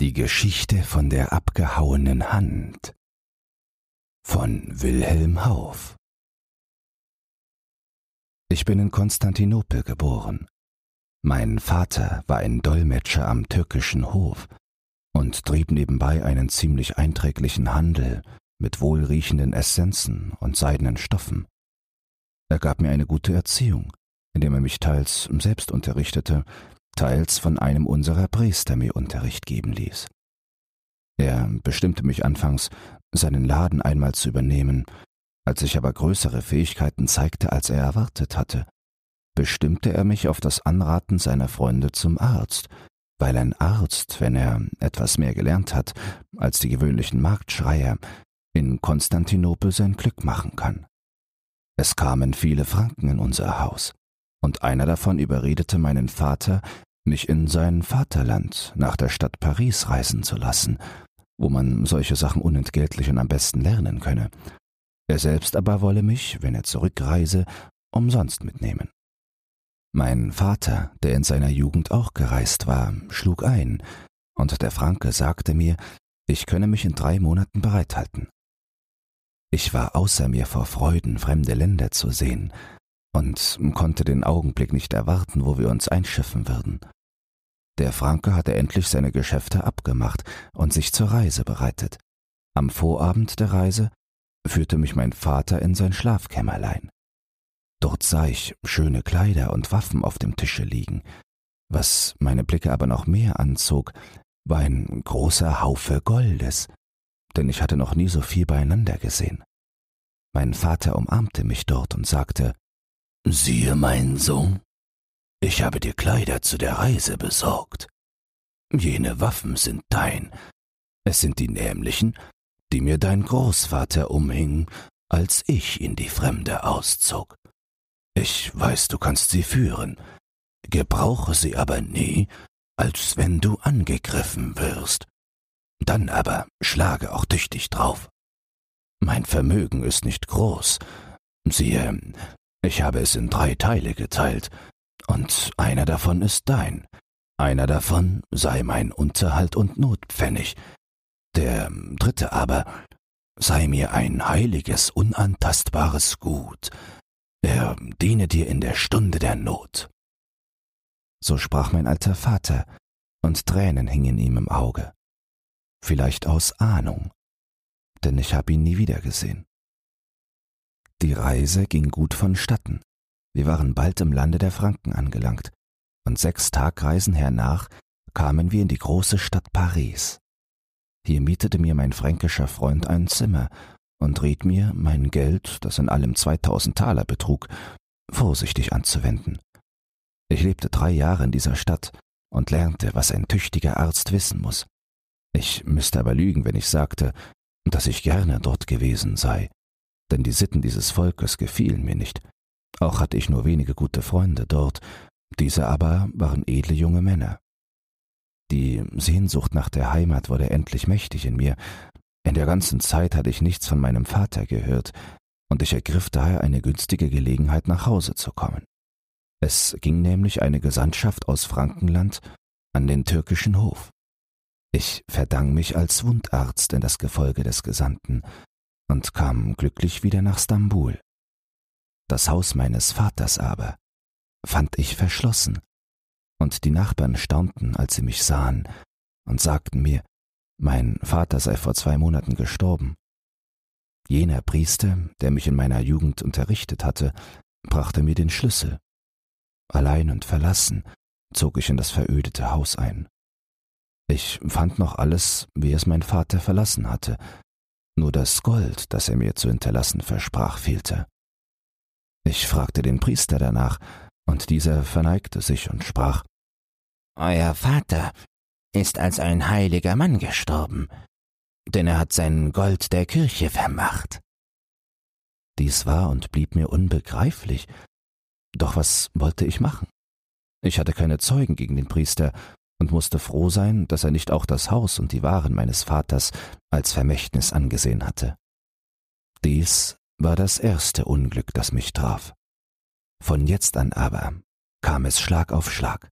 Die Geschichte von der abgehauenen Hand von Wilhelm Hauff Ich bin in Konstantinopel geboren. Mein Vater war ein Dolmetscher am türkischen Hof und trieb nebenbei einen ziemlich einträglichen Handel mit wohlriechenden Essenzen und seidenen Stoffen. Er gab mir eine gute Erziehung, indem er mich teils selbst unterrichtete, teils von einem unserer Priester mir Unterricht geben ließ. Er bestimmte mich anfangs, seinen Laden einmal zu übernehmen, als ich aber größere Fähigkeiten zeigte, als er erwartet hatte, bestimmte er mich auf das Anraten seiner Freunde zum Arzt, weil ein Arzt, wenn er etwas mehr gelernt hat als die gewöhnlichen Marktschreier, in Konstantinopel sein Glück machen kann. Es kamen viele Franken in unser Haus, und einer davon überredete meinen Vater, mich in sein Vaterland nach der Stadt Paris reisen zu lassen, wo man solche Sachen unentgeltlich und am besten lernen könne. Er selbst aber wolle mich, wenn er zurückreise, umsonst mitnehmen. Mein Vater, der in seiner Jugend auch gereist war, schlug ein, und der Franke sagte mir, ich könne mich in drei Monaten bereithalten. Ich war außer mir vor Freuden, fremde Länder zu sehen, und konnte den Augenblick nicht erwarten, wo wir uns einschiffen würden. Der Franke hatte endlich seine Geschäfte abgemacht und sich zur Reise bereitet. Am Vorabend der Reise führte mich mein Vater in sein Schlafkämmerlein. Dort sah ich schöne Kleider und Waffen auf dem Tische liegen. Was meine Blicke aber noch mehr anzog, war ein großer Haufe Goldes, denn ich hatte noch nie so viel beieinander gesehen. Mein Vater umarmte mich dort und sagte, Siehe, mein Sohn, ich habe dir Kleider zu der Reise besorgt. Jene Waffen sind dein. Es sind die nämlichen, die mir dein Großvater umhing, als ich in die Fremde auszog. Ich weiß, du kannst sie führen, gebrauche sie aber nie, als wenn du angegriffen wirst. Dann aber schlage auch tüchtig drauf. Mein Vermögen ist nicht groß. Siehe, ich habe es in drei Teile geteilt, und einer davon ist dein, einer davon sei mein Unterhalt und Notpfennig, der dritte aber sei mir ein heiliges, unantastbares Gut, er diene dir in der Stunde der Not. So sprach mein alter Vater, und Tränen hingen ihm im Auge. Vielleicht aus Ahnung, denn ich hab ihn nie wiedergesehen. Die Reise ging gut vonstatten. Wir waren bald im Lande der Franken angelangt, und sechs Tagreisen hernach kamen wir in die große Stadt Paris. Hier mietete mir mein fränkischer Freund ein Zimmer und riet mir, mein Geld, das in allem zweitausend Taler betrug, vorsichtig anzuwenden. Ich lebte drei Jahre in dieser Stadt und lernte, was ein tüchtiger Arzt wissen muss. Ich müsste aber lügen, wenn ich sagte, dass ich gerne dort gewesen sei, denn die Sitten dieses Volkes gefielen mir nicht, auch hatte ich nur wenige gute Freunde dort, diese aber waren edle junge Männer. Die Sehnsucht nach der Heimat wurde endlich mächtig in mir. In der ganzen Zeit hatte ich nichts von meinem Vater gehört, und ich ergriff daher eine günstige Gelegenheit, nach Hause zu kommen. Es ging nämlich eine Gesandtschaft aus Frankenland an den türkischen Hof. Ich verdang mich als Wundarzt in das Gefolge des Gesandten und kam glücklich wieder nach Stambul. Das Haus meines Vaters aber fand ich verschlossen, und die Nachbarn staunten, als sie mich sahen, und sagten mir, mein Vater sei vor zwei Monaten gestorben. Jener Priester, der mich in meiner Jugend unterrichtet hatte, brachte mir den Schlüssel. Allein und verlassen zog ich in das verödete Haus ein. Ich fand noch alles, wie es mein Vater verlassen hatte, nur das Gold, das er mir zu hinterlassen versprach, fehlte. Ich fragte den Priester danach, und dieser verneigte sich und sprach Euer Vater ist als ein heiliger Mann gestorben, denn er hat sein Gold der Kirche vermacht. Dies war und blieb mir unbegreiflich, doch was wollte ich machen? Ich hatte keine Zeugen gegen den Priester und musste froh sein, dass er nicht auch das Haus und die Waren meines Vaters als Vermächtnis angesehen hatte. Dies war das erste Unglück, das mich traf. Von jetzt an aber kam es Schlag auf Schlag.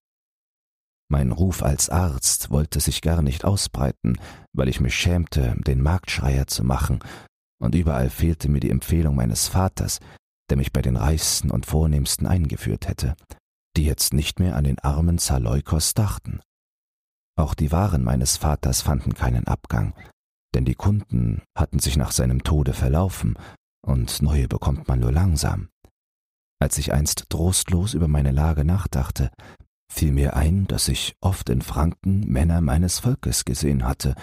Mein Ruf als Arzt wollte sich gar nicht ausbreiten, weil ich mich schämte, den Marktschreier zu machen, und überall fehlte mir die Empfehlung meines Vaters, der mich bei den Reichsten und Vornehmsten eingeführt hätte, die jetzt nicht mehr an den armen Zaleukos dachten. Auch die Waren meines Vaters fanden keinen Abgang, denn die Kunden hatten sich nach seinem Tode verlaufen, und neue bekommt man nur langsam. Als ich einst trostlos über meine Lage nachdachte, fiel mir ein, dass ich oft in Franken Männer meines Volkes gesehen hatte,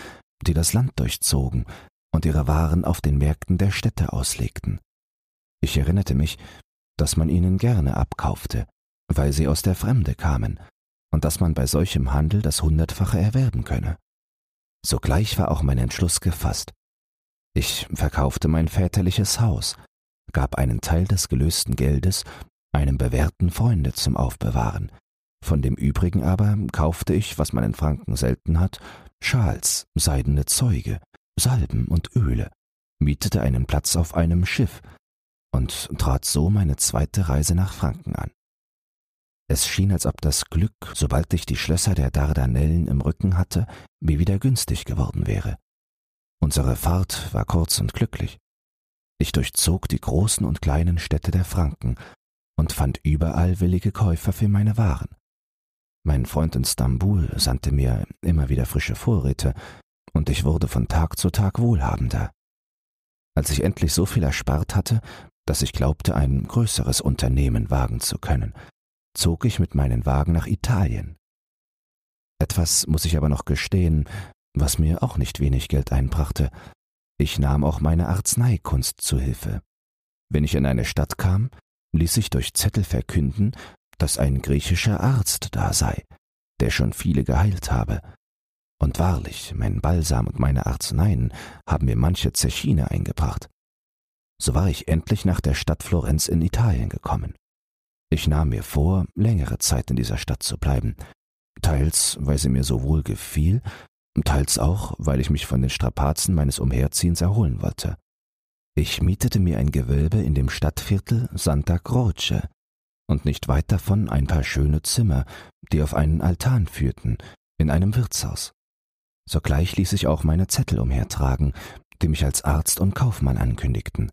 die das Land durchzogen und ihre Waren auf den Märkten der Städte auslegten. Ich erinnerte mich, dass man ihnen gerne abkaufte, weil sie aus der Fremde kamen, und dass man bei solchem Handel das Hundertfache erwerben könne. Sogleich war auch mein Entschluss gefasst. Ich verkaufte mein väterliches Haus, gab einen Teil des gelösten Geldes einem bewährten Freunde zum Aufbewahren. Von dem übrigen aber kaufte ich, was man in Franken selten hat, Schals, seidene Zeuge, Salben und Öle, mietete einen Platz auf einem Schiff und trat so meine zweite Reise nach Franken an. Es schien, als ob das Glück, sobald ich die Schlösser der Dardanellen im Rücken hatte, mir wieder günstig geworden wäre. Unsere Fahrt war kurz und glücklich. Ich durchzog die großen und kleinen Städte der Franken und fand überall willige Käufer für meine Waren. Mein Freund in Stambul sandte mir immer wieder frische Vorräte, und ich wurde von Tag zu Tag wohlhabender. Als ich endlich so viel erspart hatte, dass ich glaubte, ein größeres Unternehmen wagen zu können, zog ich mit meinen Wagen nach Italien. Etwas muss ich aber noch gestehen, was mir auch nicht wenig Geld einbrachte. Ich nahm auch meine Arzneikunst zu Hilfe. Wenn ich in eine Stadt kam, ließ ich durch Zettel verkünden, dass ein griechischer Arzt da sei, der schon viele geheilt habe. Und wahrlich, mein Balsam und meine Arzneien haben mir manche Zechine eingebracht. So war ich endlich nach der Stadt Florenz in Italien gekommen. Ich nahm mir vor, längere Zeit in dieser Stadt zu bleiben, teils weil sie mir so wohl gefiel, teils auch, weil ich mich von den Strapazen meines Umherziehens erholen wollte. Ich mietete mir ein Gewölbe in dem Stadtviertel Santa Croce und nicht weit davon ein paar schöne Zimmer, die auf einen Altan führten, in einem Wirtshaus. Sogleich ließ ich auch meine Zettel umhertragen, die mich als Arzt und Kaufmann ankündigten.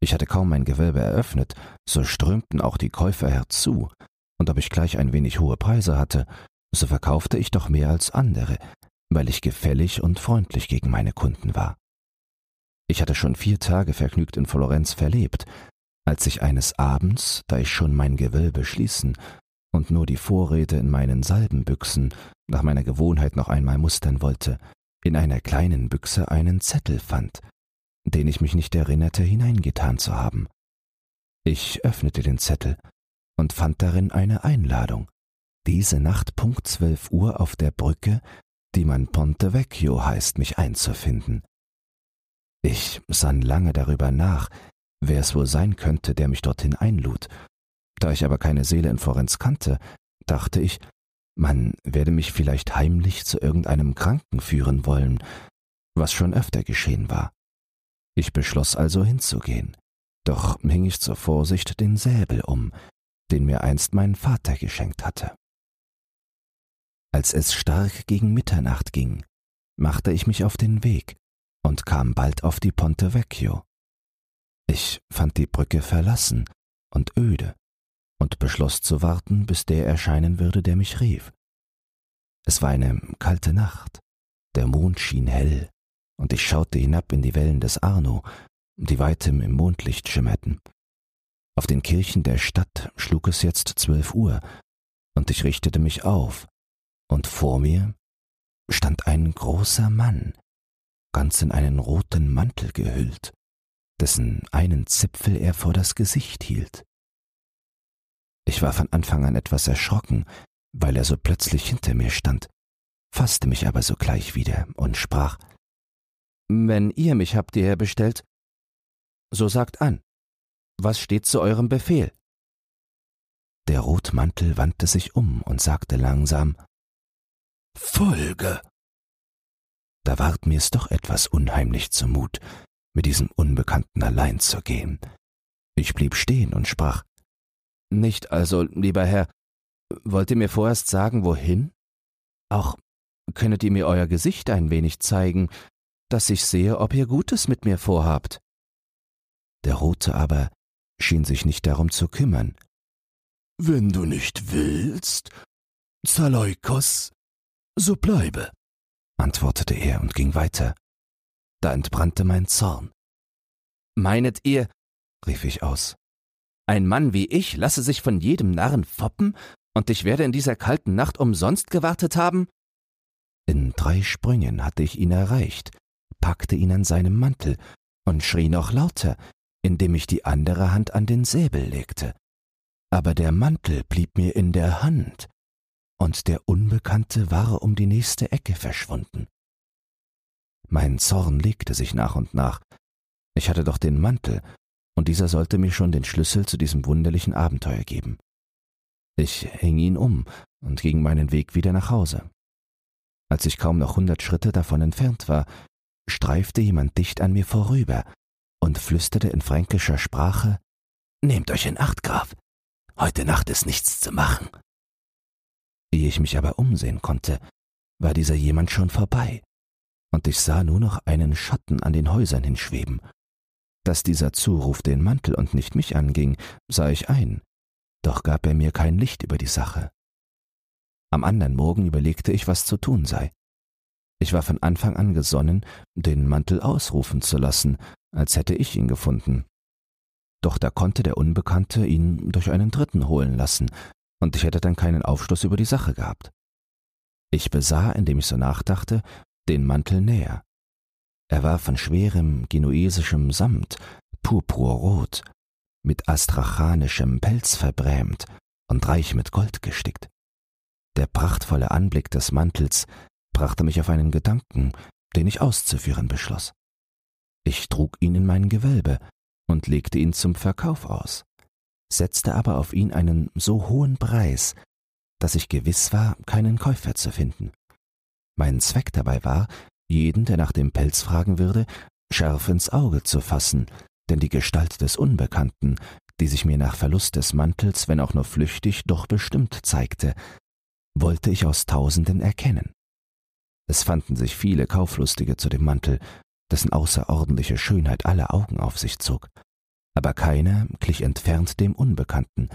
Ich hatte kaum mein Gewölbe eröffnet, so strömten auch die Käufer herzu, und ob ich gleich ein wenig hohe Preise hatte, so verkaufte ich doch mehr als andere, weil ich gefällig und freundlich gegen meine Kunden war. Ich hatte schon vier Tage vergnügt in Florenz verlebt, als ich eines Abends, da ich schon mein Gewölbe schließen und nur die Vorräte in meinen Salbenbüchsen nach meiner Gewohnheit noch einmal mustern wollte, in einer kleinen Büchse einen Zettel fand, den ich mich nicht erinnerte hineingetan zu haben. Ich öffnete den Zettel und fand darin eine Einladung, diese Nacht Punkt zwölf Uhr auf der Brücke, die man Ponte Vecchio heißt, mich einzufinden. Ich sann lange darüber nach, wer es wohl sein könnte, der mich dorthin einlud. Da ich aber keine Seele in Florenz kannte, dachte ich, man werde mich vielleicht heimlich zu irgendeinem Kranken führen wollen, was schon öfter geschehen war. Ich beschloss also hinzugehen, doch hing ich zur Vorsicht den Säbel um, den mir einst mein Vater geschenkt hatte. Als es stark gegen Mitternacht ging, machte ich mich auf den Weg und kam bald auf die Ponte Vecchio. Ich fand die Brücke verlassen und öde und beschloss zu warten, bis der erscheinen würde, der mich rief. Es war eine kalte Nacht, der Mond schien hell, und ich schaute hinab in die Wellen des Arno, die weitem im Mondlicht schimmerten. Auf den Kirchen der Stadt schlug es jetzt zwölf Uhr, und ich richtete mich auf, und vor mir stand ein großer Mann, ganz in einen roten Mantel gehüllt, dessen einen Zipfel er vor das Gesicht hielt. Ich war von Anfang an etwas erschrocken, weil er so plötzlich hinter mir stand, fasste mich aber sogleich wieder und sprach Wenn ihr mich habt hierher bestellt, so sagt an, was steht zu eurem Befehl? Der Rotmantel wandte sich um und sagte langsam Folge. Da ward mir's doch etwas unheimlich zumut, mit diesem Unbekannten allein zu gehen. Ich blieb stehen und sprach Nicht also, lieber Herr, wollt ihr mir vorerst sagen, wohin Auch könnet ihr mir euer Gesicht ein wenig zeigen, dass ich sehe, ob ihr Gutes mit mir vorhabt. Der Rote aber schien sich nicht darum zu kümmern. Wenn du nicht willst, Zaleukos, so bleibe, antwortete er und ging weiter. Da entbrannte mein Zorn. Meinet ihr, rief ich aus, ein Mann wie ich lasse sich von jedem Narren foppen, und ich werde in dieser kalten Nacht umsonst gewartet haben? In drei Sprüngen hatte ich ihn erreicht, packte ihn an seinem Mantel und schrie noch lauter, indem ich die andere Hand an den Säbel legte. Aber der Mantel blieb mir in der Hand, und der Unbekannte war um die nächste Ecke verschwunden. Mein Zorn legte sich nach und nach. Ich hatte doch den Mantel, und dieser sollte mir schon den Schlüssel zu diesem wunderlichen Abenteuer geben. Ich hing ihn um und ging meinen Weg wieder nach Hause. Als ich kaum noch hundert Schritte davon entfernt war, streifte jemand dicht an mir vorüber und flüsterte in fränkischer Sprache Nehmt euch in Acht, Graf. Heute Nacht ist nichts zu machen. Ehe ich mich aber umsehen konnte, war dieser jemand schon vorbei, und ich sah nur noch einen Schatten an den Häusern hinschweben. Dass dieser Zuruf den Mantel und nicht mich anging, sah ich ein, doch gab er mir kein Licht über die Sache. Am anderen Morgen überlegte ich, was zu tun sei. Ich war von Anfang an gesonnen, den Mantel ausrufen zu lassen, als hätte ich ihn gefunden. Doch da konnte der Unbekannte ihn durch einen Dritten holen lassen, und ich hätte dann keinen Aufschluss über die Sache gehabt. Ich besah, indem ich so nachdachte, den Mantel näher. Er war von schwerem genuesischem Samt, purpurrot, mit astrachanischem Pelz verbrämt und reich mit Gold gestickt. Der prachtvolle Anblick des Mantels brachte mich auf einen Gedanken, den ich auszuführen beschloss. Ich trug ihn in mein Gewölbe und legte ihn zum Verkauf aus, setzte aber auf ihn einen so hohen Preis, dass ich gewiss war, keinen Käufer zu finden. Mein Zweck dabei war, jeden, der nach dem Pelz fragen würde, scharf ins Auge zu fassen, denn die Gestalt des Unbekannten, die sich mir nach Verlust des Mantels, wenn auch nur flüchtig, doch bestimmt zeigte, wollte ich aus Tausenden erkennen. Es fanden sich viele Kauflustige zu dem Mantel, dessen außerordentliche Schönheit alle Augen auf sich zog. Aber keiner glich entfernt dem Unbekannten,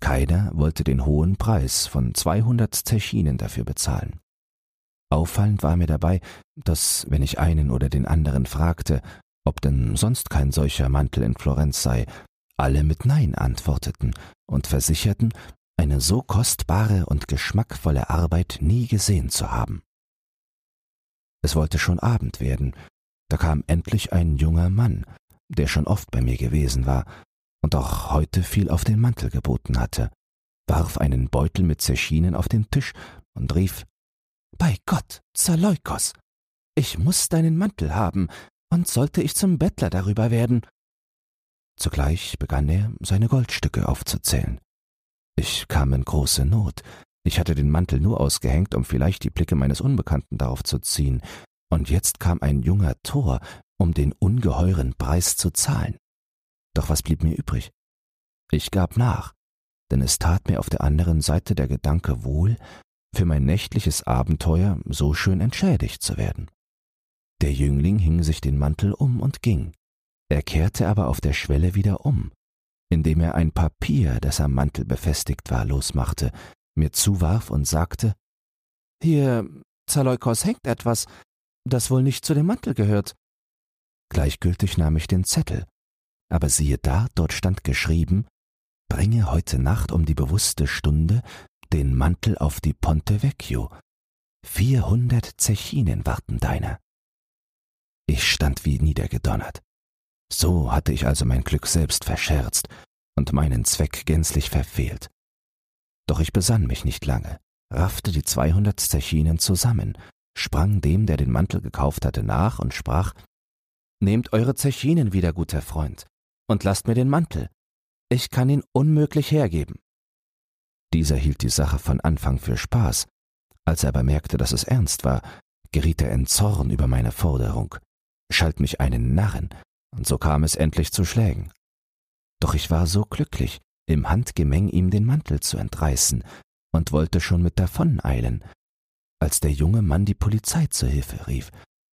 keiner wollte den hohen Preis von zweihundert Zechinen dafür bezahlen. Auffallend war mir dabei, dass, wenn ich einen oder den anderen fragte, ob denn sonst kein solcher Mantel in Florenz sei, alle mit Nein antworteten und versicherten, eine so kostbare und geschmackvolle Arbeit nie gesehen zu haben. Es wollte schon Abend werden, da kam endlich ein junger Mann, der schon oft bei mir gewesen war und auch heute viel auf den Mantel geboten hatte, warf einen Beutel mit Zechinen auf den Tisch und rief Bei Gott, Zaleukos, ich muss deinen Mantel haben, und sollte ich zum Bettler darüber werden. Zugleich begann er, seine Goldstücke aufzuzählen. Ich kam in große Not. Ich hatte den Mantel nur ausgehängt, um vielleicht die Blicke meines Unbekannten darauf zu ziehen, und jetzt kam ein junger Tor, um den ungeheuren Preis zu zahlen. Doch was blieb mir übrig? Ich gab nach, denn es tat mir auf der anderen Seite der Gedanke wohl, für mein nächtliches Abenteuer so schön entschädigt zu werden. Der Jüngling hing sich den Mantel um und ging. Er kehrte aber auf der Schwelle wieder um, indem er ein Papier, das am Mantel befestigt war, losmachte, mir zuwarf und sagte Hier, Zaleukos, hängt etwas, das wohl nicht zu dem Mantel gehört. Gleichgültig nahm ich den Zettel, aber siehe da, dort stand geschrieben Bringe heute Nacht um die bewusste Stunde den Mantel auf die Ponte Vecchio. Vierhundert Zechinen warten deiner. Ich stand wie niedergedonnert. So hatte ich also mein Glück selbst verscherzt und meinen Zweck gänzlich verfehlt. Doch ich besann mich nicht lange, raffte die zweihundert Zechinen zusammen, sprang dem, der den Mantel gekauft hatte, nach und sprach Nehmt eure Zechinen wieder, guter Freund, und lasst mir den Mantel. Ich kann ihn unmöglich hergeben. Dieser hielt die Sache von Anfang für Spaß. Als er aber merkte, dass es ernst war, geriet er in Zorn über meine Forderung schalt mich einen Narren, und so kam es endlich zu Schlägen. Doch ich war so glücklich, im Handgemeng ihm den Mantel zu entreißen, und wollte schon mit davon eilen, als der junge Mann die Polizei zur Hilfe rief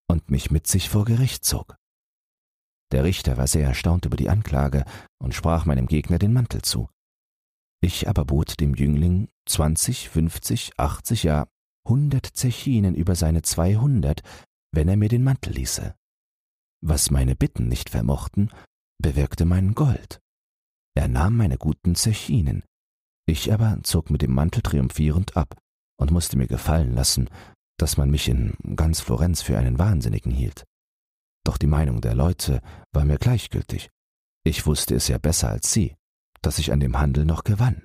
und mich mit sich vor Gericht zog. Der Richter war sehr erstaunt über die Anklage und sprach meinem Gegner den Mantel zu. Ich aber bot dem Jüngling zwanzig, fünfzig, achtzig, ja hundert Zechinen über seine zweihundert, wenn er mir den Mantel ließe. Was meine Bitten nicht vermochten, bewirkte mein Gold. Er nahm meine guten Zechinen. Ich aber zog mit dem Mantel triumphierend ab und musste mir gefallen lassen, dass man mich in ganz Florenz für einen Wahnsinnigen hielt. Doch die Meinung der Leute war mir gleichgültig. Ich wusste es ja besser als sie, dass ich an dem Handel noch gewann.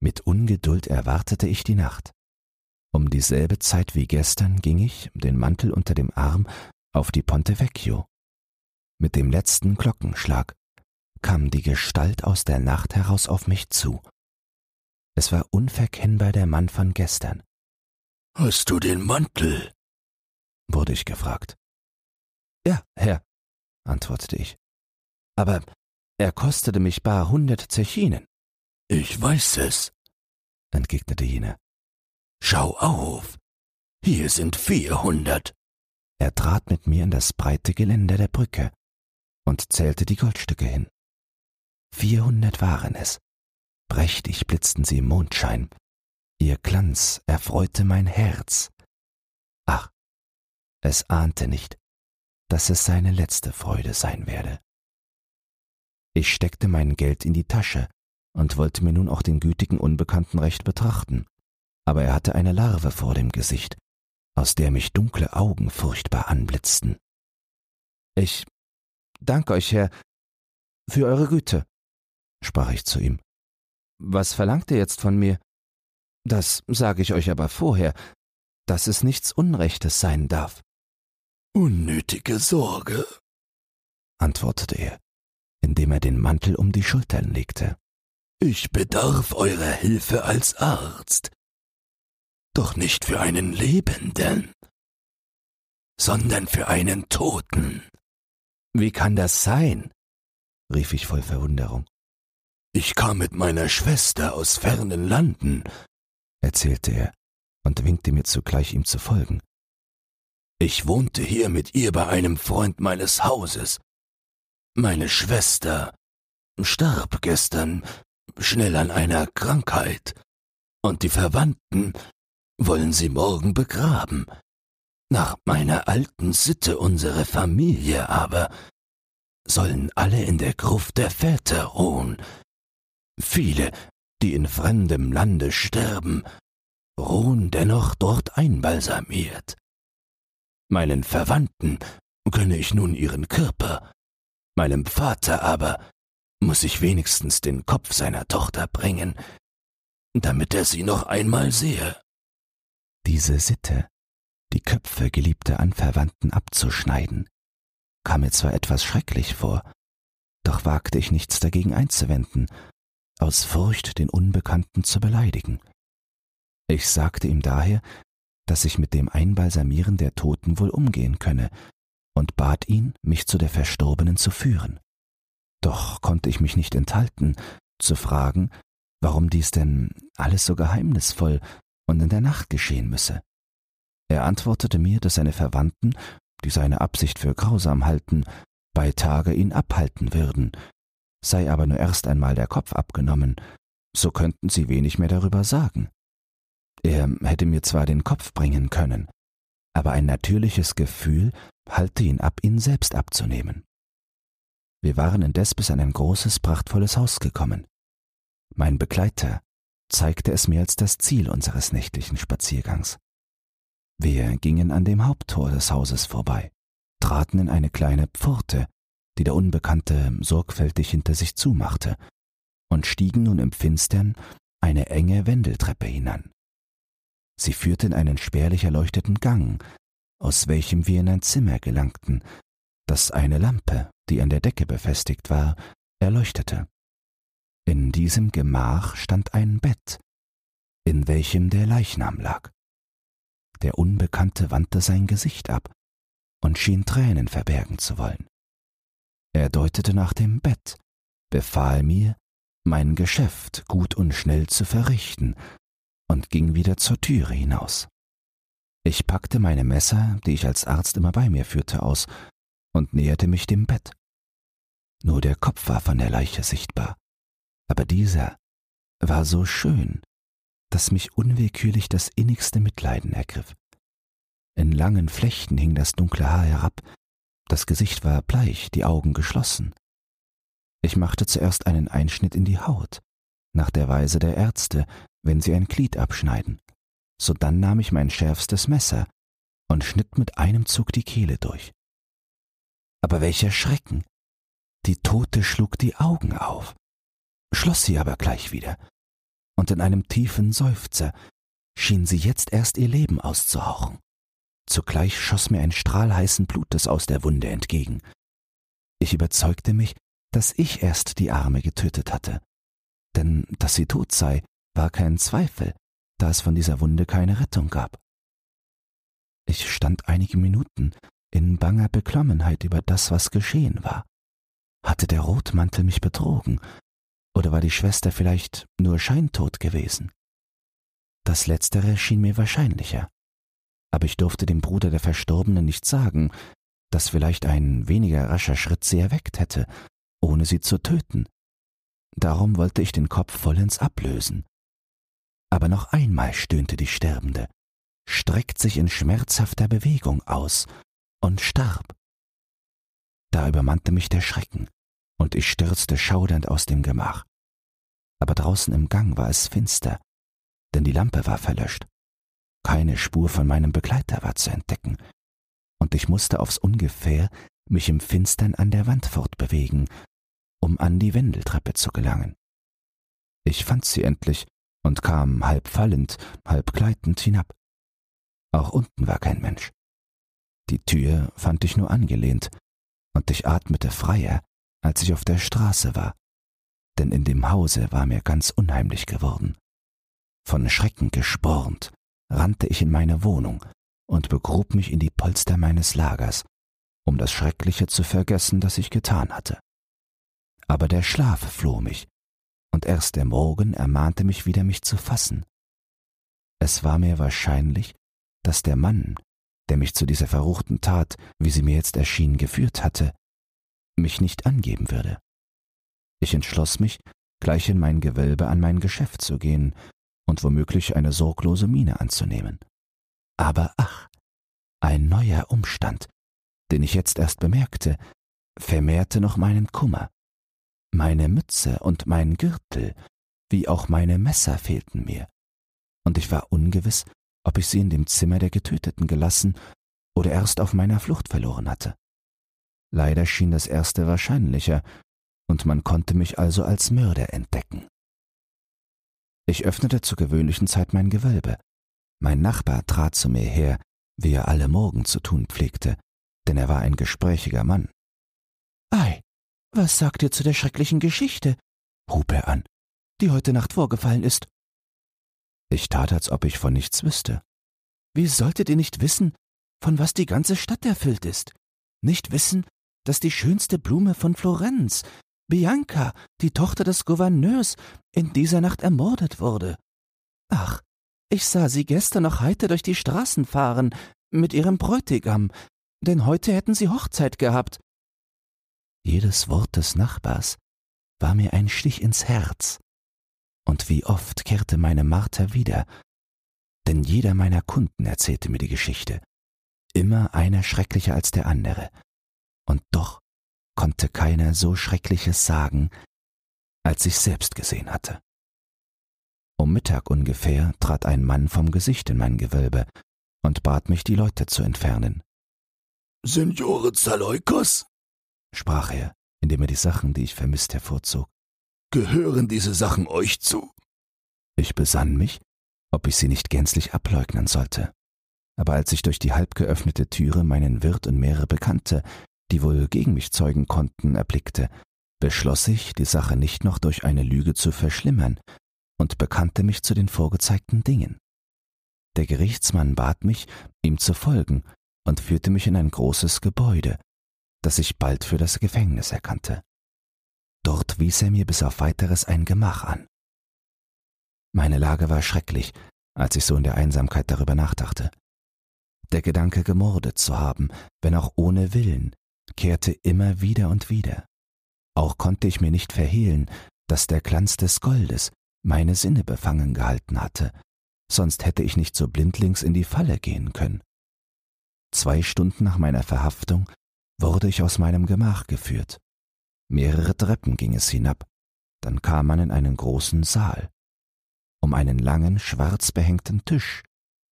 Mit Ungeduld erwartete ich die Nacht. Um dieselbe Zeit wie gestern ging ich, den Mantel unter dem Arm, auf die Ponte Vecchio. Mit dem letzten Glockenschlag kam die Gestalt aus der Nacht heraus auf mich zu. Es war unverkennbar der Mann von gestern. Hast du den Mantel? wurde ich gefragt. Ja, Herr, antwortete ich. Aber er kostete mich bar hundert Zechinen. Ich weiß es, entgegnete jener. Schau auf, hier sind vierhundert. Er trat mit mir in das breite Geländer der Brücke und zählte die Goldstücke hin. Vierhundert waren es. Prächtig blitzten sie im Mondschein. Ihr Glanz erfreute mein Herz. Ach, es ahnte nicht, dass es seine letzte Freude sein werde. Ich steckte mein Geld in die Tasche und wollte mir nun auch den gütigen Unbekannten recht betrachten, aber er hatte eine Larve vor dem Gesicht, aus der mich dunkle Augen furchtbar anblitzten. Ich danke euch, Herr, für eure Güte, sprach ich zu ihm. Was verlangt ihr jetzt von mir? Das sage ich euch aber vorher, dass es nichts Unrechtes sein darf. Unnötige Sorge, antwortete er, indem er den Mantel um die Schultern legte. Ich bedarf eurer Hilfe als Arzt, doch nicht für einen Lebenden, sondern für einen Toten. Wie kann das sein? rief ich voll Verwunderung. Ich kam mit meiner Schwester aus fernen Landen, erzählte er und winkte mir zugleich, ihm zu folgen. Ich wohnte hier mit ihr bei einem Freund meines Hauses. Meine Schwester starb gestern schnell an einer Krankheit, und die Verwandten wollen sie morgen begraben. Nach meiner alten Sitte unsere Familie aber sollen alle in der Gruft der Väter ruhen. Viele, die in fremdem Lande sterben, ruhen dennoch dort einbalsamiert. Meinen Verwandten gönne ich nun ihren Körper, meinem Vater aber muss ich wenigstens den Kopf seiner Tochter bringen, damit er sie noch einmal sehe. Diese Sitte, die Köpfe geliebter Anverwandten abzuschneiden, kam mir zwar etwas schrecklich vor, doch wagte ich nichts dagegen einzuwenden, aus Furcht, den Unbekannten zu beleidigen. Ich sagte ihm daher, dass ich mit dem Einbalsamieren der Toten wohl umgehen könne, und bat ihn, mich zu der Verstorbenen zu führen. Doch konnte ich mich nicht enthalten, zu fragen, warum dies denn alles so geheimnisvoll und in der Nacht geschehen müsse. Er antwortete mir, dass seine Verwandten, die seine Absicht für grausam halten, bei Tage ihn abhalten würden, sei aber nur erst einmal der Kopf abgenommen, so könnten sie wenig mehr darüber sagen. Er hätte mir zwar den Kopf bringen können, aber ein natürliches Gefühl halte ihn ab, ihn selbst abzunehmen. Wir waren indes bis an ein großes, prachtvolles Haus gekommen. Mein Begleiter zeigte es mir als das Ziel unseres nächtlichen Spaziergangs. Wir gingen an dem Haupttor des Hauses vorbei, traten in eine kleine Pforte, die der Unbekannte sorgfältig hinter sich zumachte, und stiegen nun im Finstern eine enge Wendeltreppe hinan. Sie führte in einen spärlich erleuchteten Gang, aus welchem wir in ein Zimmer gelangten, das eine Lampe, die an der Decke befestigt war, erleuchtete. In diesem Gemach stand ein Bett, in welchem der Leichnam lag. Der Unbekannte wandte sein Gesicht ab und schien Tränen verbergen zu wollen. Er deutete nach dem Bett, befahl mir, mein Geschäft gut und schnell zu verrichten und ging wieder zur Türe hinaus. Ich packte meine Messer, die ich als Arzt immer bei mir führte, aus und näherte mich dem Bett. Nur der Kopf war von der Leiche sichtbar, aber dieser war so schön, dass mich unwillkürlich das innigste Mitleiden ergriff. In langen Flechten hing das dunkle Haar herab, das Gesicht war bleich, die Augen geschlossen. Ich machte zuerst einen Einschnitt in die Haut, nach der Weise der Ärzte, wenn sie ein Glied abschneiden. Sodann nahm ich mein schärfstes Messer und schnitt mit einem Zug die Kehle durch. Aber welcher Schrecken! Die Tote schlug die Augen auf, schloss sie aber gleich wieder, und in einem tiefen Seufzer schien sie jetzt erst ihr Leben auszuhauchen. Zugleich schoss mir ein Strahl heißen Blutes aus der Wunde entgegen. Ich überzeugte mich, dass ich erst die Arme getötet hatte. Denn dass sie tot sei, war kein Zweifel, da es von dieser Wunde keine Rettung gab. Ich stand einige Minuten in banger Beklommenheit über das, was geschehen war. Hatte der Rotmantel mich betrogen, oder war die Schwester vielleicht nur scheintot gewesen? Das Letztere schien mir wahrscheinlicher aber ich durfte dem Bruder der Verstorbenen nicht sagen, dass vielleicht ein weniger rascher Schritt sie erweckt hätte, ohne sie zu töten. Darum wollte ich den Kopf vollends ablösen. Aber noch einmal stöhnte die Sterbende, streckt sich in schmerzhafter Bewegung aus und starb. Da übermannte mich der Schrecken, und ich stürzte schaudernd aus dem Gemach. Aber draußen im Gang war es finster, denn die Lampe war verlöscht. Keine Spur von meinem Begleiter war zu entdecken, und ich musste aufs ungefähr mich im Finstern an der Wand fortbewegen, um an die Wendeltreppe zu gelangen. Ich fand sie endlich und kam halb fallend, halb gleitend hinab. Auch unten war kein Mensch. Die Tür fand ich nur angelehnt, und ich atmete freier, als ich auf der Straße war, denn in dem Hause war mir ganz unheimlich geworden. Von Schrecken gespornt rannte ich in meine Wohnung und begrub mich in die Polster meines Lagers, um das Schreckliche zu vergessen, das ich getan hatte. Aber der Schlaf floh mich, und erst der Morgen ermahnte mich wieder, mich zu fassen. Es war mir wahrscheinlich, dass der Mann, der mich zu dieser verruchten Tat, wie sie mir jetzt erschien, geführt hatte, mich nicht angeben würde. Ich entschloss mich, gleich in mein Gewölbe an mein Geschäft zu gehen und womöglich eine sorglose Miene anzunehmen. Aber ach, ein neuer Umstand, den ich jetzt erst bemerkte, vermehrte noch meinen Kummer. Meine Mütze und mein Gürtel, wie auch meine Messer fehlten mir, und ich war ungewiss, ob ich sie in dem Zimmer der Getöteten gelassen oder erst auf meiner Flucht verloren hatte. Leider schien das erste wahrscheinlicher, und man konnte mich also als Mörder entdecken. Ich öffnete zur gewöhnlichen Zeit mein Gewölbe. Mein Nachbar trat zu mir her, wie er alle Morgen zu tun pflegte, denn er war ein gesprächiger Mann. Ei, was sagt ihr zu der schrecklichen Geschichte? hub er an, die heute Nacht vorgefallen ist. Ich tat, als ob ich von nichts wüsste. Wie solltet ihr nicht wissen, von was die ganze Stadt erfüllt ist? Nicht wissen, dass die schönste Blume von Florenz, Bianca, die Tochter des Gouverneurs, in dieser Nacht ermordet wurde. Ach, ich sah sie gestern noch heiter durch die Straßen fahren, mit ihrem Bräutigam, denn heute hätten sie Hochzeit gehabt. Jedes Wort des Nachbars war mir ein Stich ins Herz, und wie oft kehrte meine Martha wieder, denn jeder meiner Kunden erzählte mir die Geschichte, immer einer schrecklicher als der andere, und doch konnte keiner so Schreckliches sagen, als ich selbst gesehen hatte. Um Mittag ungefähr trat ein Mann vom Gesicht in mein Gewölbe und bat mich, die Leute zu entfernen. Signore Zaleukos, sprach er, indem er die Sachen, die ich vermisst, hervorzog. Gehören diese Sachen euch zu? Ich besann mich, ob ich sie nicht gänzlich ableugnen sollte. Aber als ich durch die halb geöffnete Türe meinen Wirt und mehrere Bekannte, die wohl gegen mich zeugen konnten, erblickte, beschloss ich, die Sache nicht noch durch eine Lüge zu verschlimmern und bekannte mich zu den vorgezeigten Dingen. Der Gerichtsmann bat mich, ihm zu folgen und führte mich in ein großes Gebäude, das ich bald für das Gefängnis erkannte. Dort wies er mir bis auf weiteres ein Gemach an. Meine Lage war schrecklich, als ich so in der Einsamkeit darüber nachdachte. Der Gedanke, gemordet zu haben, wenn auch ohne Willen, kehrte immer wieder und wieder. Auch konnte ich mir nicht verhehlen, dass der Glanz des Goldes meine Sinne befangen gehalten hatte, sonst hätte ich nicht so blindlings in die Falle gehen können. Zwei Stunden nach meiner Verhaftung wurde ich aus meinem Gemach geführt. Mehrere Treppen ging es hinab, dann kam man in einen großen Saal. Um einen langen, schwarz behängten Tisch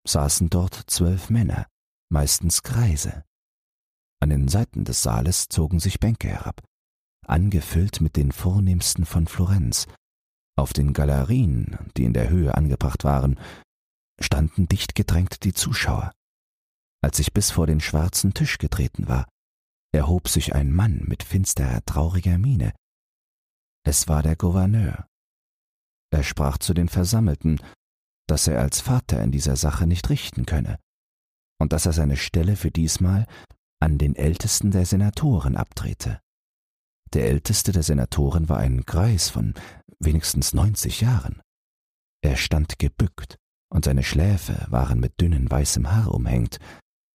saßen dort zwölf Männer, meistens Greise. An den Seiten des Saales zogen sich Bänke herab, angefüllt mit den vornehmsten von Florenz. Auf den Galerien, die in der Höhe angebracht waren, standen dicht gedrängt die Zuschauer. Als ich bis vor den schwarzen Tisch getreten war, erhob sich ein Mann mit finsterer, trauriger Miene. Es war der Gouverneur. Er sprach zu den Versammelten, dass er als Vater in dieser Sache nicht richten könne und dass er seine Stelle für diesmal an den ältesten der Senatoren abtrete. Der älteste der Senatoren war ein Greis von wenigstens neunzig Jahren. Er stand gebückt, und seine Schläfe waren mit dünnem weißem Haar umhängt,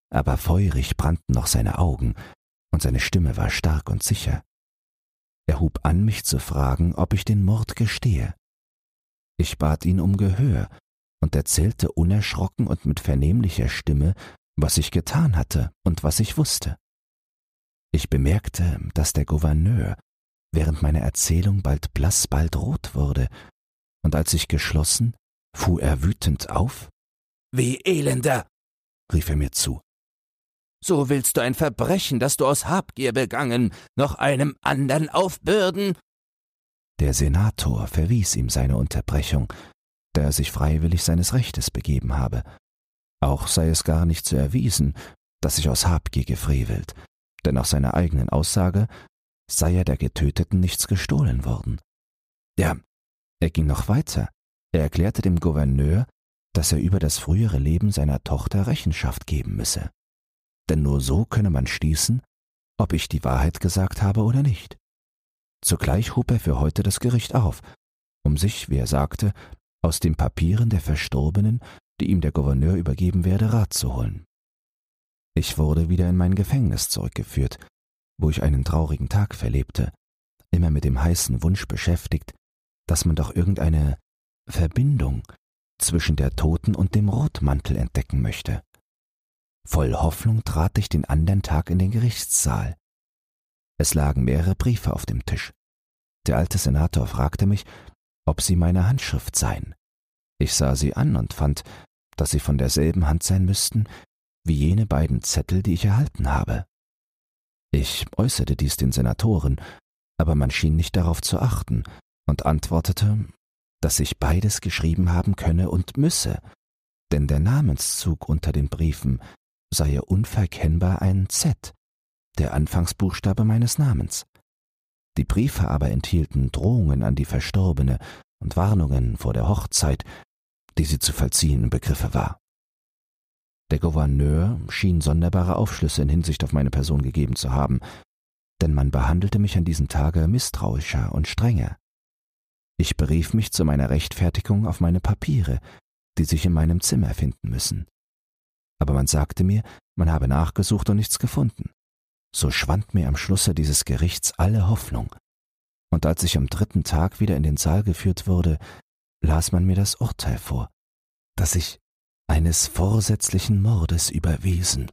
aber feurig brannten noch seine Augen, und seine Stimme war stark und sicher. Er hub an, mich zu fragen, ob ich den Mord gestehe. Ich bat ihn um Gehör und erzählte unerschrocken und mit vernehmlicher Stimme, was ich getan hatte und was ich wusste. Ich bemerkte, dass der Gouverneur während meiner Erzählung bald blass, bald rot wurde, und als ich geschlossen, fuhr er wütend auf. Wie Elender! rief er mir zu. So willst du ein Verbrechen, das du aus Habgier begangen, noch einem andern aufbürden? Der Senator verwies ihm seine Unterbrechung, da er sich freiwillig seines Rechtes begeben habe. Auch sei es gar nicht zu erwiesen, dass ich aus Habgier gefrevelt, denn nach seiner eigenen Aussage sei er der Getöteten nichts gestohlen worden. Ja, er ging noch weiter. Er erklärte dem Gouverneur, dass er über das frühere Leben seiner Tochter Rechenschaft geben müsse. Denn nur so könne man schließen, ob ich die Wahrheit gesagt habe oder nicht. Zugleich hob er für heute das Gericht auf, um sich, wie er sagte, aus den Papieren der Verstorbenen, die ihm der Gouverneur übergeben werde, Rat zu holen. Ich wurde wieder in mein Gefängnis zurückgeführt, wo ich einen traurigen Tag verlebte, immer mit dem heißen Wunsch beschäftigt, dass man doch irgendeine Verbindung zwischen der Toten und dem Rotmantel entdecken möchte. Voll Hoffnung trat ich den andern Tag in den Gerichtssaal. Es lagen mehrere Briefe auf dem Tisch. Der alte Senator fragte mich, ob sie meine Handschrift seien. Ich sah sie an und fand, dass sie von derselben Hand sein müssten wie jene beiden Zettel, die ich erhalten habe. Ich äußerte dies den Senatoren, aber man schien nicht darauf zu achten und antwortete, dass ich beides geschrieben haben könne und müsse, denn der Namenszug unter den Briefen sei ja unverkennbar ein Z, der Anfangsbuchstabe meines Namens. Die Briefe aber enthielten Drohungen an die Verstorbene und Warnungen vor der Hochzeit, die sie zu vollziehen im Begriffe war. Der Gouverneur schien sonderbare Aufschlüsse in Hinsicht auf meine Person gegeben zu haben, denn man behandelte mich an diesem Tage misstrauischer und strenger. Ich berief mich zu meiner Rechtfertigung auf meine Papiere, die sich in meinem Zimmer finden müssen. Aber man sagte mir, man habe nachgesucht und nichts gefunden. So schwand mir am Schlusse dieses Gerichts alle Hoffnung. Und als ich am dritten Tag wieder in den Saal geführt wurde, las man mir das Urteil vor, dass ich eines vorsätzlichen Mordes überwiesen,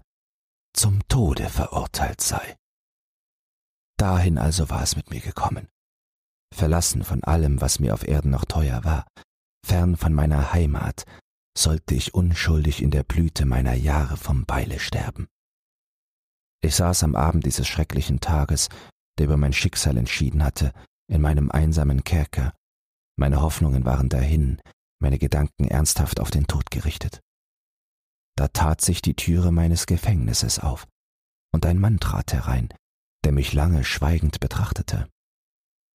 zum Tode verurteilt sei. Dahin also war es mit mir gekommen, verlassen von allem, was mir auf Erden noch teuer war, fern von meiner Heimat, sollte ich unschuldig in der Blüte meiner Jahre vom Beile sterben. Ich saß am Abend dieses schrecklichen Tages, der über mein Schicksal entschieden hatte, in meinem einsamen Kerker. Meine Hoffnungen waren dahin, meine Gedanken ernsthaft auf den Tod gerichtet. Da tat sich die Türe meines Gefängnisses auf, und ein Mann trat herein, der mich lange schweigend betrachtete.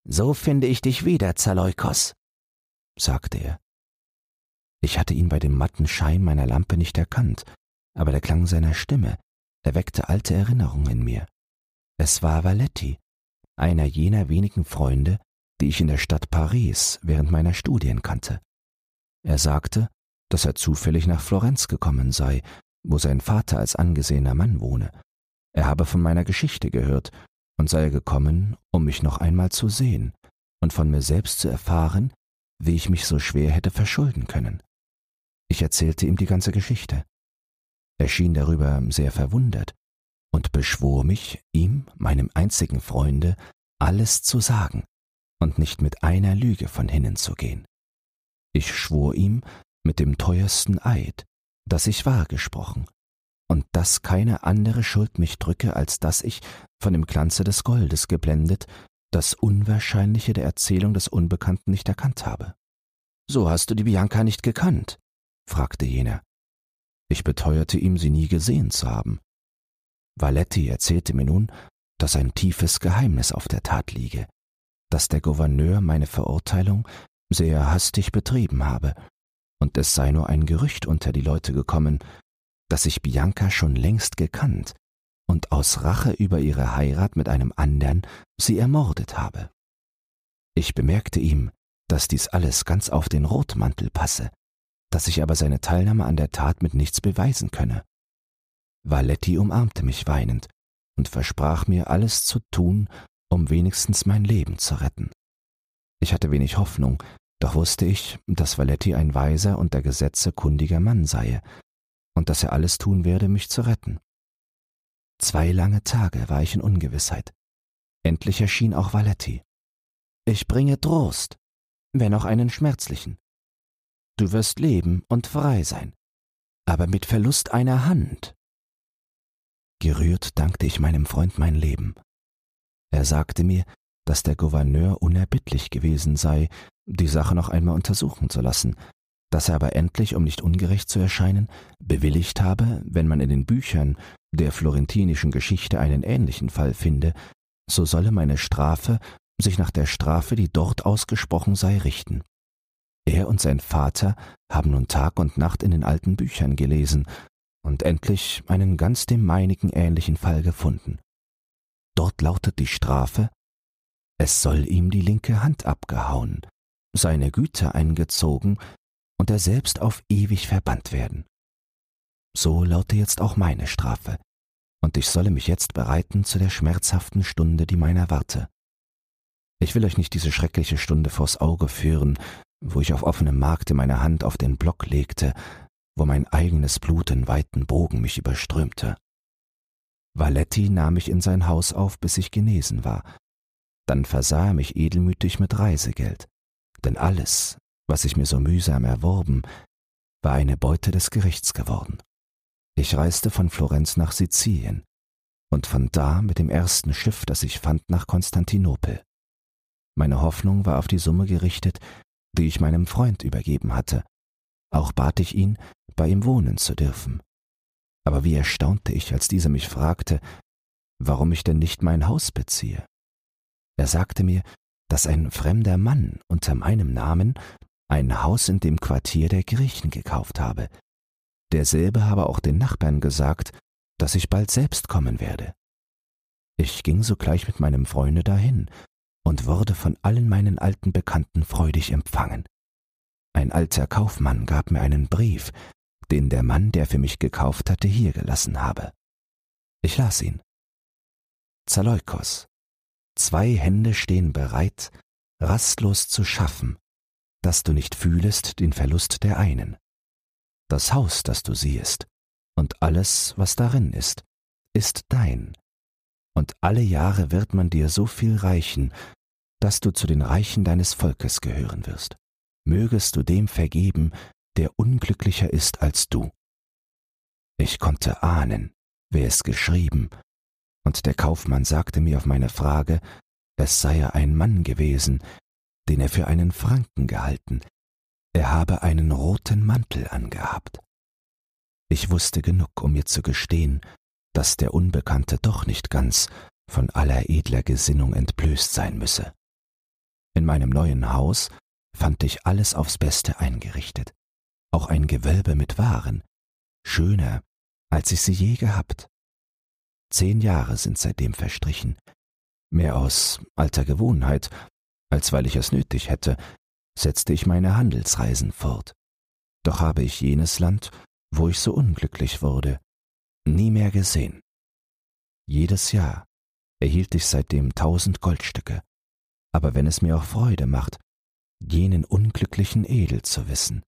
So finde ich dich wieder, Zaleukos, sagte er. Ich hatte ihn bei dem matten Schein meiner Lampe nicht erkannt, aber der Klang seiner Stimme erweckte alte Erinnerungen in mir. Es war Valetti, einer jener wenigen Freunde, die ich in der Stadt Paris während meiner Studien kannte. Er sagte, dass er zufällig nach Florenz gekommen sei, wo sein Vater als angesehener Mann wohne. Er habe von meiner Geschichte gehört und sei gekommen, um mich noch einmal zu sehen und von mir selbst zu erfahren, wie ich mich so schwer hätte verschulden können. Ich erzählte ihm die ganze Geschichte. Er schien darüber sehr verwundert und beschwor mich, ihm, meinem einzigen Freunde, alles zu sagen und nicht mit einer Lüge von hinnen zu gehen. Ich schwor ihm mit dem teuersten Eid, dass ich wahr gesprochen und dass keine andere Schuld mich drücke, als dass ich, von dem Glanze des Goldes geblendet, das Unwahrscheinliche der Erzählung des Unbekannten nicht erkannt habe. So hast du die Bianca nicht gekannt? Fragte jener. Ich beteuerte ihm, sie nie gesehen zu haben. Valetti erzählte mir nun, dass ein tiefes Geheimnis auf der Tat liege, dass der Gouverneur meine Verurteilung sehr hastig betrieben habe, und es sei nur ein Gerücht unter die Leute gekommen, dass ich Bianca schon längst gekannt und aus Rache über ihre Heirat mit einem andern sie ermordet habe. Ich bemerkte ihm, dass dies alles ganz auf den Rotmantel passe, dass ich aber seine Teilnahme an der Tat mit nichts beweisen könne. Valetti umarmte mich weinend und versprach mir alles zu tun, um wenigstens mein Leben zu retten. Ich hatte wenig Hoffnung, doch wusste ich, dass Valetti ein weiser und der Gesetze kundiger Mann sei und dass er alles tun werde, mich zu retten. Zwei lange Tage war ich in Ungewissheit. Endlich erschien auch Valetti. Ich bringe Trost, wenn auch einen schmerzlichen. Du wirst leben und frei sein, aber mit Verlust einer Hand. Gerührt dankte ich meinem Freund mein Leben. Er sagte mir, dass der Gouverneur unerbittlich gewesen sei, die Sache noch einmal untersuchen zu lassen, dass er aber endlich, um nicht ungerecht zu erscheinen, bewilligt habe, wenn man in den Büchern der florentinischen Geschichte einen ähnlichen Fall finde, so solle meine Strafe sich nach der Strafe, die dort ausgesprochen sei, richten. Er und sein Vater haben nun Tag und Nacht in den alten Büchern gelesen und endlich einen ganz dem meinigen ähnlichen Fall gefunden. Dort lautet die Strafe, es soll ihm die linke Hand abgehauen, seine Güter eingezogen und er selbst auf ewig verbannt werden. So laute jetzt auch meine Strafe, und ich solle mich jetzt bereiten zu der schmerzhaften Stunde, die meiner warte. Ich will euch nicht diese schreckliche Stunde vors Auge führen, wo ich auf offenem Markte meine Hand auf den Block legte, wo mein eigenes Blut in weiten Bogen mich überströmte. Valetti nahm mich in sein Haus auf, bis ich genesen war. Dann versah er mich edelmütig mit Reisegeld, denn alles, was ich mir so mühsam erworben, war eine Beute des Gerichts geworden. Ich reiste von Florenz nach Sizilien und von da mit dem ersten Schiff, das ich fand, nach Konstantinopel. Meine Hoffnung war auf die Summe gerichtet, die ich meinem Freund übergeben hatte. Auch bat ich ihn, bei ihm wohnen zu dürfen. Aber wie erstaunte ich, als dieser mich fragte, warum ich denn nicht mein Haus beziehe. Er sagte mir, dass ein fremder Mann unter meinem Namen ein Haus in dem Quartier der Griechen gekauft habe, Derselbe habe auch den Nachbarn gesagt, dass ich bald selbst kommen werde. Ich ging sogleich mit meinem Freunde dahin und wurde von allen meinen alten Bekannten freudig empfangen. Ein alter Kaufmann gab mir einen Brief, den der Mann, der für mich gekauft hatte, hier gelassen habe. Ich las ihn. Zaleukos. Zwei Hände stehen bereit, rastlos zu schaffen, dass du nicht fühlest den Verlust der einen das Haus, das du siehst, und alles, was darin ist, ist dein. Und alle Jahre wird man dir so viel reichen, dass du zu den Reichen deines Volkes gehören wirst. Mögest du dem vergeben, der unglücklicher ist als du. Ich konnte ahnen, wer es geschrieben, und der Kaufmann sagte mir auf meine Frage, es sei ein Mann gewesen, den er für einen Franken gehalten, er habe einen roten Mantel angehabt. Ich wusste genug, um mir zu gestehen, dass der Unbekannte doch nicht ganz von aller edler Gesinnung entblößt sein müsse. In meinem neuen Haus fand ich alles aufs Beste eingerichtet, auch ein Gewölbe mit Waren, schöner, als ich sie je gehabt. Zehn Jahre sind seitdem verstrichen, mehr aus alter Gewohnheit, als weil ich es nötig hätte, setzte ich meine Handelsreisen fort. Doch habe ich jenes Land, wo ich so unglücklich wurde, nie mehr gesehen. Jedes Jahr erhielt ich seitdem tausend Goldstücke, aber wenn es mir auch Freude macht, jenen unglücklichen Edel zu wissen,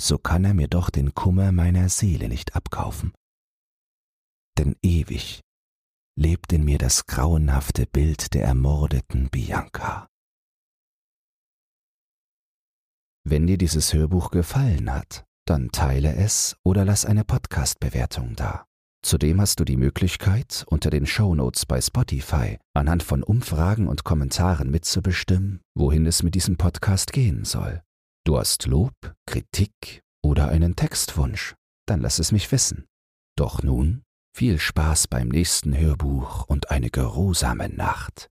so kann er mir doch den Kummer meiner Seele nicht abkaufen. Denn ewig lebt in mir das grauenhafte Bild der ermordeten Bianca. Wenn dir dieses Hörbuch gefallen hat, dann teile es oder lass eine Podcast-Bewertung da. Zudem hast du die Möglichkeit, unter den Shownotes bei Spotify anhand von Umfragen und Kommentaren mitzubestimmen, wohin es mit diesem Podcast gehen soll. Du hast Lob, Kritik oder einen Textwunsch, dann lass es mich wissen. Doch nun viel Spaß beim nächsten Hörbuch und eine geruhsame Nacht.